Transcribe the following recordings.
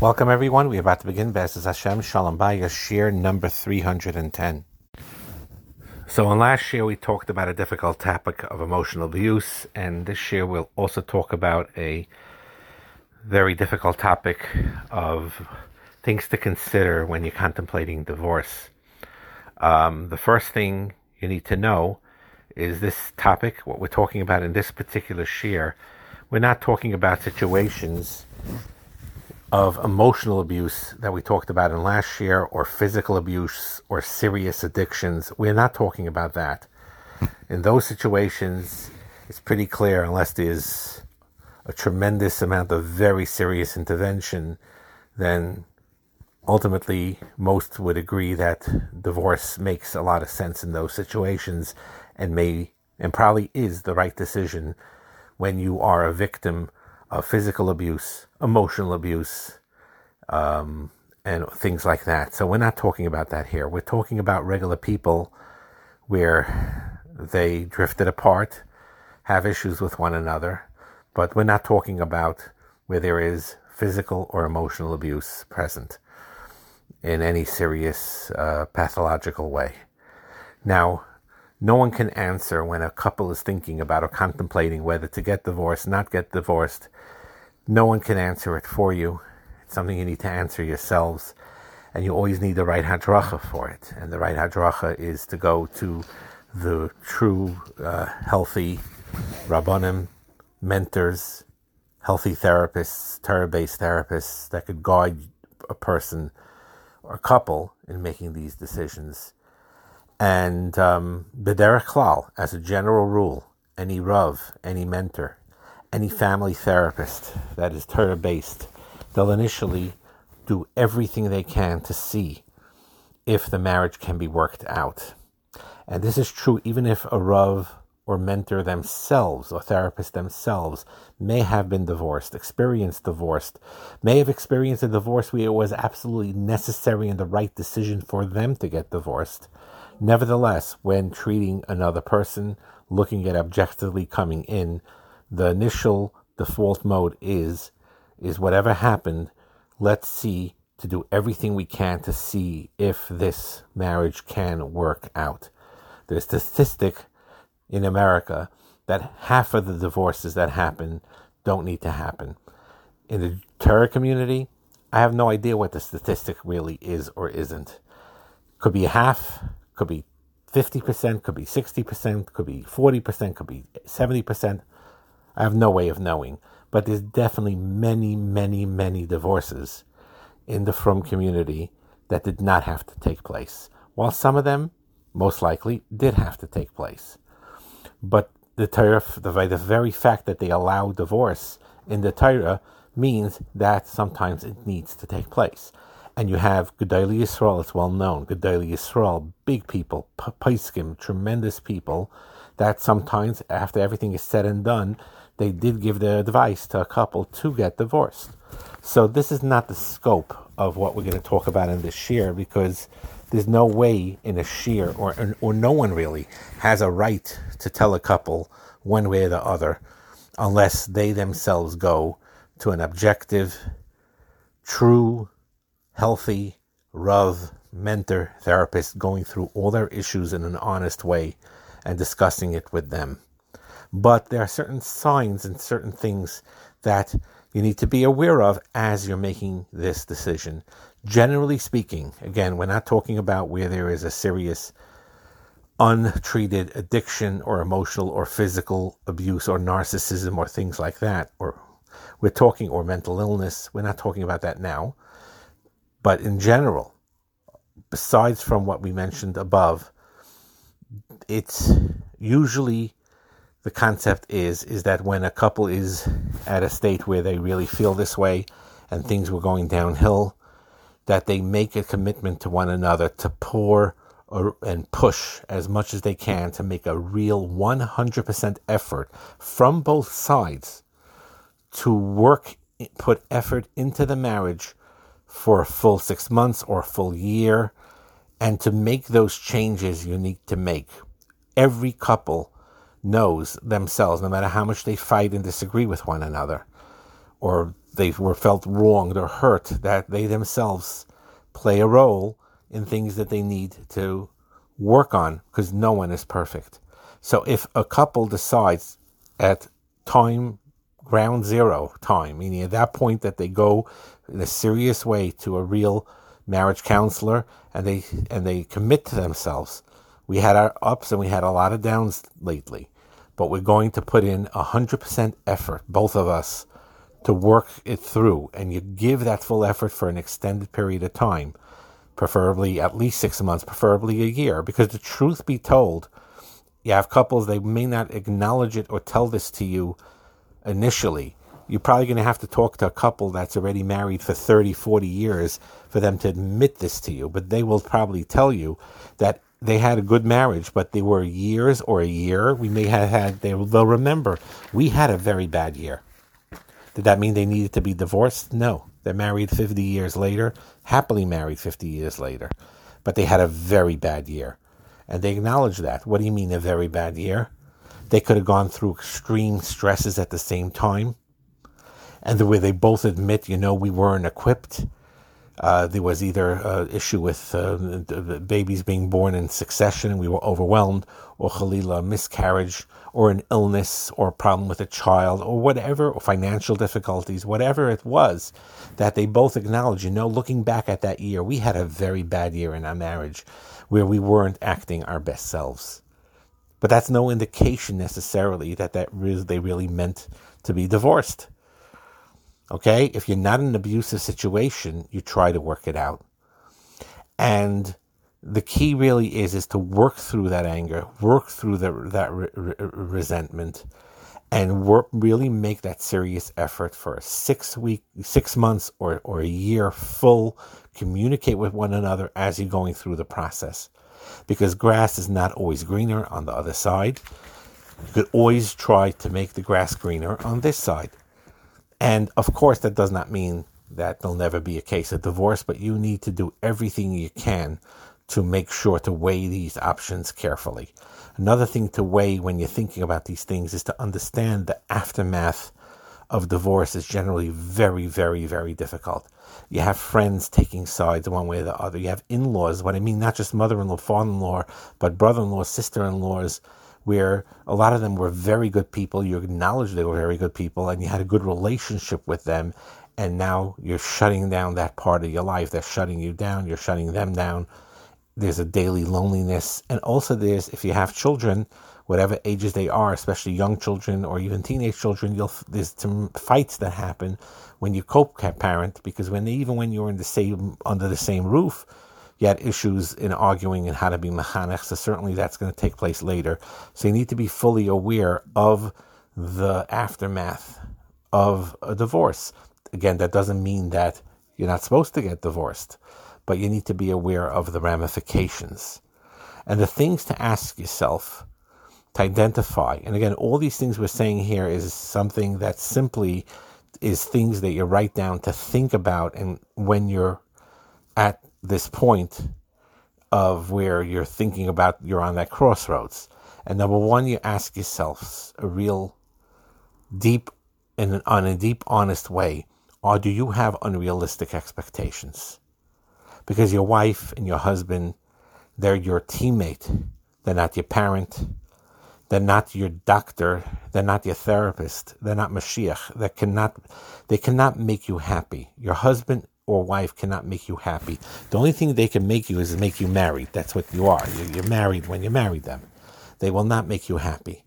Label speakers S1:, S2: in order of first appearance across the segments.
S1: Welcome, everyone. We're about to begin B'ezras Hashem Shalom Bayis Shiur number 310. So, in last year, we talked about a difficult topic of emotional abuse, and this year, we'll also talk about a very difficult topic of things to consider when you're contemplating divorce. Um, the first thing you need to know is this topic, what we're talking about in this particular shiur. We're not talking about situations of emotional abuse that we talked about in last year, or physical abuse, or serious addictions. We're not talking about that. Hmm. In those situations, it's pretty clear, unless there's a tremendous amount of very serious intervention, then ultimately most would agree that divorce makes a lot of sense in those situations and may and probably is the right decision when you are a victim of physical abuse, emotional abuse, um, and things like that. So we're not talking about that here. We're talking about regular people where they drifted apart, have issues with one another, but we're not talking about where there is physical or emotional abuse present in any serious uh, pathological way. Now, no one can answer when a couple is thinking about or contemplating whether to get divorced, not get divorced. No one can answer it for you. It's something you need to answer yourselves. And you always need the right hadracha for it. And the right hadracha is to go to the true, uh, healthy rabbanim, mentors, healthy therapists, Torah-based therapists that could guide a person or a couple in making these decisions and um, Bederech Klal, as a general rule, any Rav, any mentor, any family therapist that is Torah based, they'll initially do everything they can to see if the marriage can be worked out. And this is true even if a Rav or mentor themselves or therapist themselves may have been divorced, experienced divorced, may have experienced a divorce where it was absolutely necessary and the right decision for them to get divorced Nevertheless, when treating another person, looking at objectively coming in, the initial default mode is is whatever happened, let's see to do everything we can to see if this marriage can work out. There's a statistic in America that half of the divorces that happen don't need to happen. In the Torah community, I have no idea what the statistic really is or isn't. Could be half, could be 50%, could be 60%, could be 40%, could be 70%. I have no way of knowing. But there's definitely many, many, many divorces in the Frum community that did not have to take place, while some of them, most likely, did have to take place. But the Torah, the, the very fact that they allow divorce in the Torah means that sometimes it needs to take place and you have Gedolei Yisrael, it's well known. Gedolei Yisrael, big people, Poskim, tremendous people, that sometimes, after everything is said and done, they did give their advice to a couple to get divorced. So this is not the scope of what we're going to talk about in this shiur because there's no way in a shiur, or, or no one really, has a right to tell a couple one way or the other unless they themselves go to an objective, true, healthy Rav, mentor, therapist going through all their issues in an honest way and discussing it with them. But there are certain signs and certain things that you need to be aware of as you're making this decision. Generally speaking, again, we're not talking about where there is a serious untreated addiction or emotional or physical abuse or narcissism or things like that or we're talking or mental illness we're not talking about that now but in general, besides from what we mentioned above, it's usually the concept is is that when a couple is at a state where they really feel this way and things were going downhill, that they make a commitment to one another to pour or, and push as much as they can to make a real 100% effort from both sides to work, put effort into the marriage for a full six months or a full year. And to make those changes you need to make. Every couple knows themselves, no matter how much they fight and disagree with one another, or they were felt wronged or hurt, that they themselves play a role in things that they need to work on because no one is perfect. So if a couple decides at time ground zero time, meaning at that point that they go in a serious way to a real marriage counselor and they and they commit to themselves. We had our ups and we had a lot of downs lately, but we're going to put in a hundred percent effort, both of us, to work it through. And you give that full effort for an extended period of time, preferably at least six months, preferably a year, because the truth be told, you have couples they may not acknowledge it or tell this to you initially. You're probably going to have to talk to a couple that's already married for 30, 40 years for them to admit this to you. But they will probably tell you that they had a good marriage, but they were years or a year. We may have had, they, they'll remember, we had a very bad year. Did that mean they needed to be divorced? No. They're married 50 years later, happily married 50 years later. But they had a very bad year. And they acknowledge that. What do you mean a very bad year? They could have gone through extreme stresses at the same time. And the way they both admit, you know, we weren't equipped. Uh, there was either an issue with uh, babies being born in succession and we were overwhelmed, or Khalila, miscarriage, or an illness, or a problem with a child, or whatever, or financial difficulties, whatever it was, that they both acknowledged, you know, looking back at that year, we had a very bad year in our marriage where we weren't acting our best selves. But that's no indication necessarily that, that really, they really meant to be divorced. Okay? If you're not in an abusive situation, you try to work it out. And the key really is is to work through that anger, work through the, that re- re- resentment, and work really make that serious effort for a six week, six months, or or a year full. Communicate with one another as you're going through the process, because grass is not always greener on the other side. You could always try to make the grass greener on this side. And of course, that does not mean that there'll never be a case of divorce, but you need to do everything you can to make sure to weigh these options carefully. Another thing to weigh when you're thinking about these things is to understand the aftermath of divorce is generally very, very, very difficult. You have friends taking sides one way or the other. You have in laws, what I mean, not just mother in law, father in law, but brother in law, sister in laws where a lot of them were very good people. You acknowledged they were very good people and you had a good relationship with them. And now you're shutting down that part of your life. They're shutting you down. You're shutting them down. There's a daily loneliness. And also, there's, if you have children, whatever ages they are, especially young children or even teenage children, you'll, there's some fights that happen when you co-parent because when they, even when you're in the same, under the same roof, had issues in arguing and how to be mechanech, so certainly that's going to take place later. So you need to be fully aware of the aftermath of a divorce. Again, that doesn't mean that you're not supposed to get divorced, but you need to be aware of the ramifications. And the things to ask yourself to identify. And again, all these things we're saying here is something that simply is things that you write down to think about and when you're at this point of where you're thinking about you're on that crossroads. And number one, you ask yourself a real deep and on a deep, honest way, or do you have unrealistic expectations? Because your wife and your husband, they're your teammate. They're not your parent. They're not your doctor. They're not your therapist. They're not Mashiach. They cannot, they cannot make you happy. Your husband or wife cannot make you happy. The only thing they can make you is make you married. That's what you are. You're married when you marry them. They will not make you happy.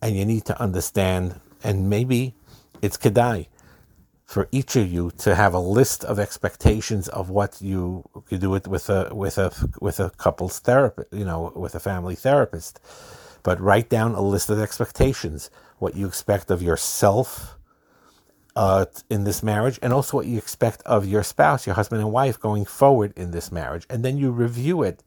S1: And you need to understand, and maybe it's kedai for each of you to have a list of expectations of what you could do it with a with a with a couple's therapist, you know, with a family therapist. But write down a list of expectations, what you expect of yourself, uh, in this marriage and also what you expect of your spouse, your husband and wife going forward in this marriage. And then you review it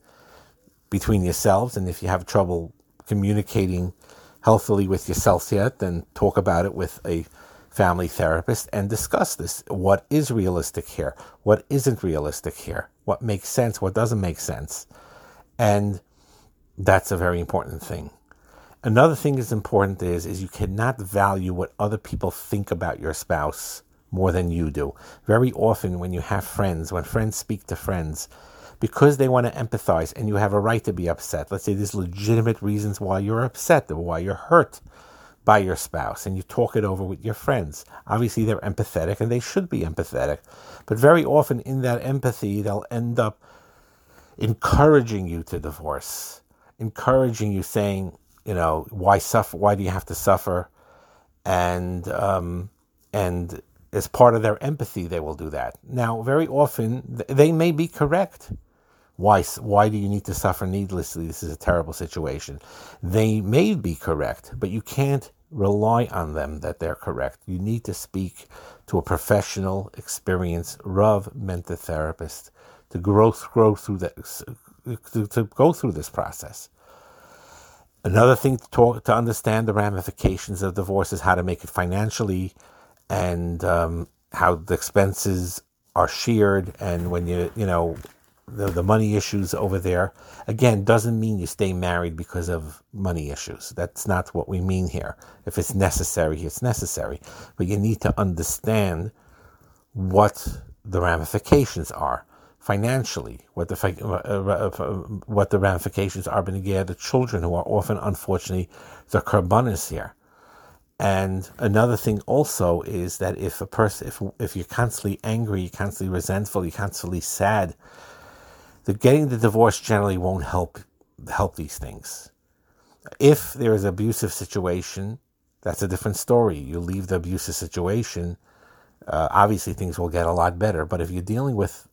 S1: between yourselves. And if you have trouble communicating healthily with yourselves yet, then talk about it with a family therapist and discuss this. What is realistic here? What isn't realistic here? What makes sense? What doesn't make sense? And that's a very important thing. Another thing that's important is is you cannot value what other people think about your spouse more than you do. Very often, when you have friends, when friends speak to friends, because they want to empathize and you have a right to be upset. Let's say there's legitimate reasons why you're upset or why you're hurt by your spouse and you talk it over with your friends. Obviously, they're empathetic and they should be empathetic. But very often, in that empathy, they'll end up encouraging you to divorce, encouraging you, saying, you know, why suffer? Why do you have to suffer? And, um, and as part of their empathy, they will do that. Now, very often, they may be correct. Why, why do you need to suffer needlessly? This is a terrible situation. They may be correct, but you can't rely on them that they're correct. You need to speak to a professional, experienced Rav mentor therapist to grow, grow through that, to, to go through this process. Another thing to talk, to understand the ramifications of divorce is how to make it financially and um, how the expenses are shared and when you you know the, the money issues over there. Again, doesn't mean you stay married because of money issues. That's not what we mean here. If it's necessary, it's necessary. But you need to understand what the ramifications are financially, what the uh, uh, uh, what the ramifications are being the children who are often, unfortunately, the korbanos here. And another thing also is that if a person, if if you're constantly angry, you're constantly resentful, you're constantly sad, the getting the divorce generally won't help help these things. If there is an abusive situation, that's a different story. You leave the abusive situation, uh, obviously things will get a lot better. But if you're dealing with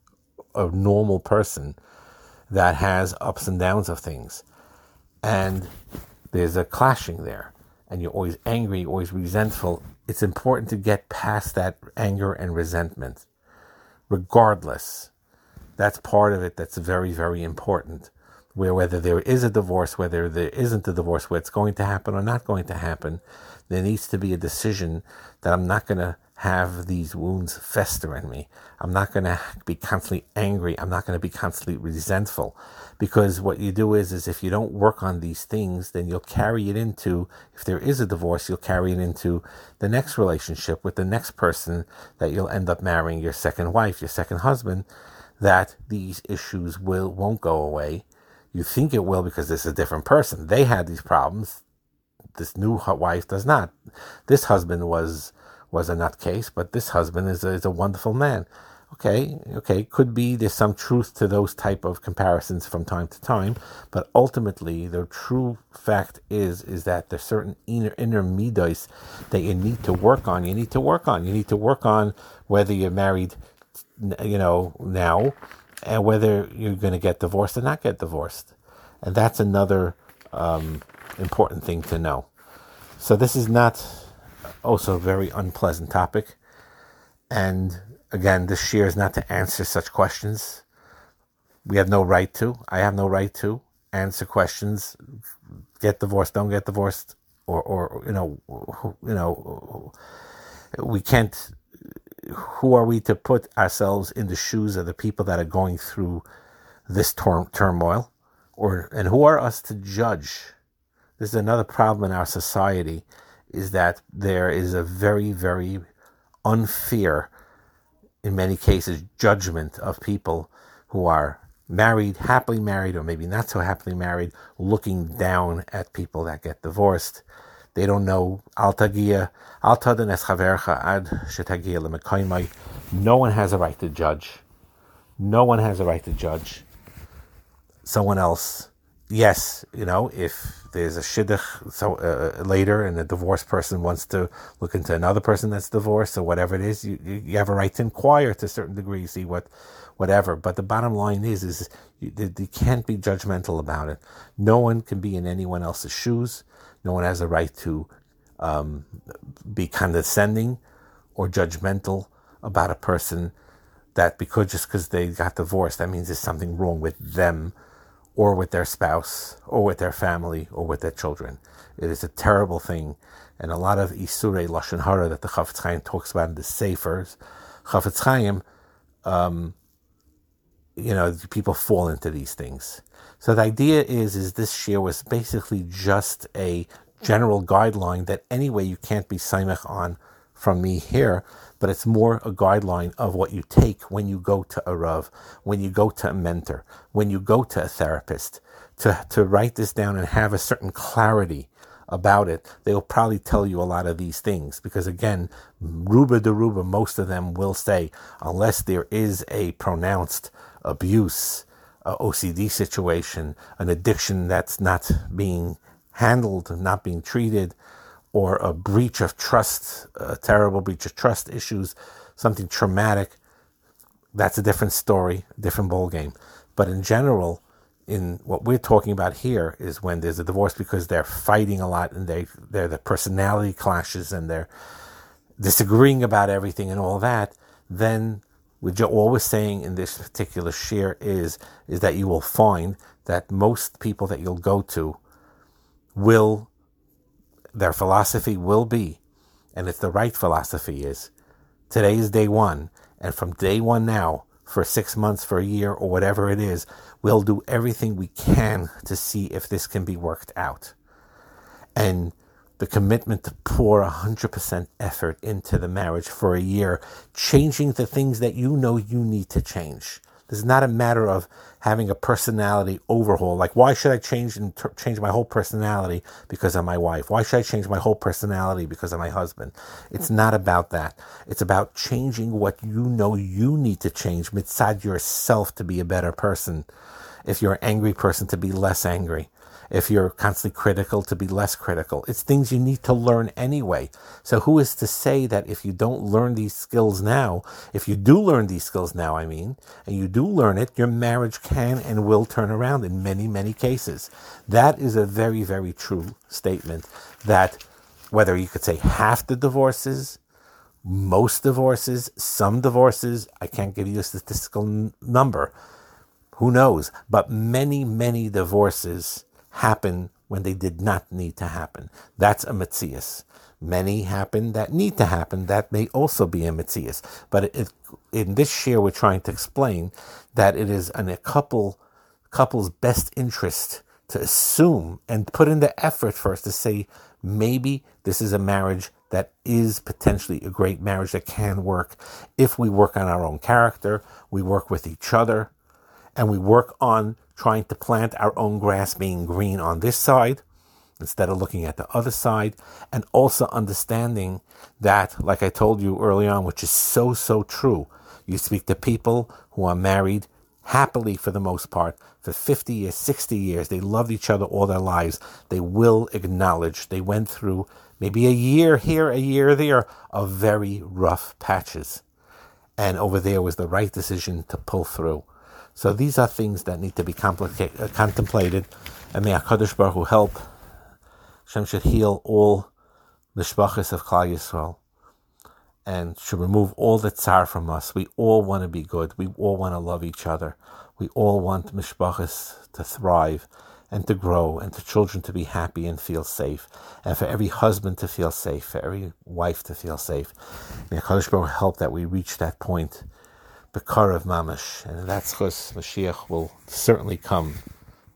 S1: a normal person that has ups and downs of things, and there's a clashing there, and you're always angry, always resentful, it's important to get past that anger and resentment, regardless. That's part of it that's very, very important. Where whether there is a divorce, whether there isn't a divorce, whether it's going to happen or not going to happen, there needs to be a decision that I'm not going to have these wounds fester in me. I'm not going to be constantly angry. I'm not going to be constantly resentful because what you do is, is if you don't work on these things, then you'll carry it into, if there is a divorce, you'll carry it into the next relationship with the next person that you'll end up marrying, your second wife, your second husband, that these issues will won't go away. You think it will because this is a different person. They had these problems. This new wife does not. This husband was was a nutcase, but this husband is a, is a wonderful man. Okay, okay, could be there's some truth to those type of comparisons from time to time, but ultimately the true fact is is that there's certain inner inner midos that you need to work on. You need to work on. You need to work on whether you're married you know, now, and whether you're going to get divorced or not get divorced. And that's another um, important thing to know. So this is not also a very unpleasant topic. And again, this year is not to answer such questions. We have no right to. I have no right to answer questions. Get divorced, don't get divorced, or, or you know, you know, we can't who are we to put ourselves in the shoes of the people that are going through this tor- turmoil or and who are us to judge this is another problem in our society is that there is a very very unfair in many cases judgment of people who are married happily married or maybe not so happily married looking down at people that get divorced they don't know. Ad. No one has a right to judge. No one has a right to judge someone else. Yes, you know, if there's a shidduch so uh, later and the divorced person wants to look into another person that's divorced or whatever it is, you, you have a right to inquire to a certain degree, see what, whatever. But the bottom line is, is you, you can't be judgmental about it. No one can be in anyone else's shoes. No one has a right to um, be condescending or judgmental about a person that because just because they got divorced, that means there's something wrong with them or with their spouse or with their family or with their children. It is a terrible thing. And a lot of Isurei Lashon Hara that the Chafetz Chaim talks about in the Sefers, Chafetz Chaim, um, you know, people fall into these things. So the idea is, is this year was basically just a general guideline that anyway you can't be saimach on from me here, but it's more a guideline of what you take when you go to a Rav, when you go to a mentor, when you go to a therapist, to, to write this down and have a certain clarity about it. They'll probably tell you a lot of these things because, again, Ruba de Ruba, most of them will say, unless there is a pronounced abuse, a OCD situation, an addiction that's not being handled, not being treated, or a breach of trust, a terrible breach of trust issues, something traumatic, that's a different story, different ball game. But in general, in what we're talking about here is when there's a divorce because they're fighting a lot and they they're the personality clashes and they're disagreeing about everything and all that, then what you're always saying in this particular shiur is is that you will find that most people that you'll go to will their philosophy will be, and if the right philosophy is, today is day one, and from day one now, for six months, for a year, or whatever it is, we'll do everything we can to see if this can be worked out. And the commitment to pour 100% effort into the marriage for a year, changing the things that you know you need to change. This is not a matter of having a personality overhaul. Like, why should I change and change my whole personality because of my wife? Why should I change my whole personality because of my husband? It's not about that. It's about changing what you know you need to change inside yourself to be a better person. If you're an angry person, to be less angry if you're constantly critical to be less critical. It's things you need to learn anyway. So who is to say that if you don't learn these skills now, if you do learn these skills now, I mean, and you do learn it, your marriage can and will turn around in many, many cases. That is a very, very true statement that whether you could say half the divorces, most divorces, some divorces, I can't give you a statistical n- number. Who knows? But many, many divorces happen when they did not need to happen. That's a Metzias. Many happen that need to happen. That may also be a Metzias. But it, in this shiur, we're trying to explain that it is in a couple couple's best interest to assume and put in the effort first to say maybe this is a marriage that is potentially a great marriage that can work if we work on our own character, we work with each other, and we work on trying to plant our own grass being green on this side instead of looking at the other side, and also understanding that, like I told you early on, which is so, so true, you speak to people who are married happily for the most part for 50 years, 60 years, they loved each other all their lives, they will acknowledge they went through maybe a year here, a year there of very rough patches. And over there was the right decision to pull through. So these are things that need to be uh, contemplated, and may Hakadosh Baruch Hu help. Hashem should heal all the shbachas of Klal Yisrael, and should remove all the tsar from us. We all want to be good. We all want to love each other. We all want mishpachas to thrive and to grow, and to children to be happy and feel safe, and for every husband to feel safe, for every wife to feel safe. May Hakadosh Baruch help that we reach that point Bekarav Mamash, and that Mashiach will certainly come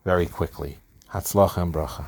S1: very quickly. Hatzlacha and bracha.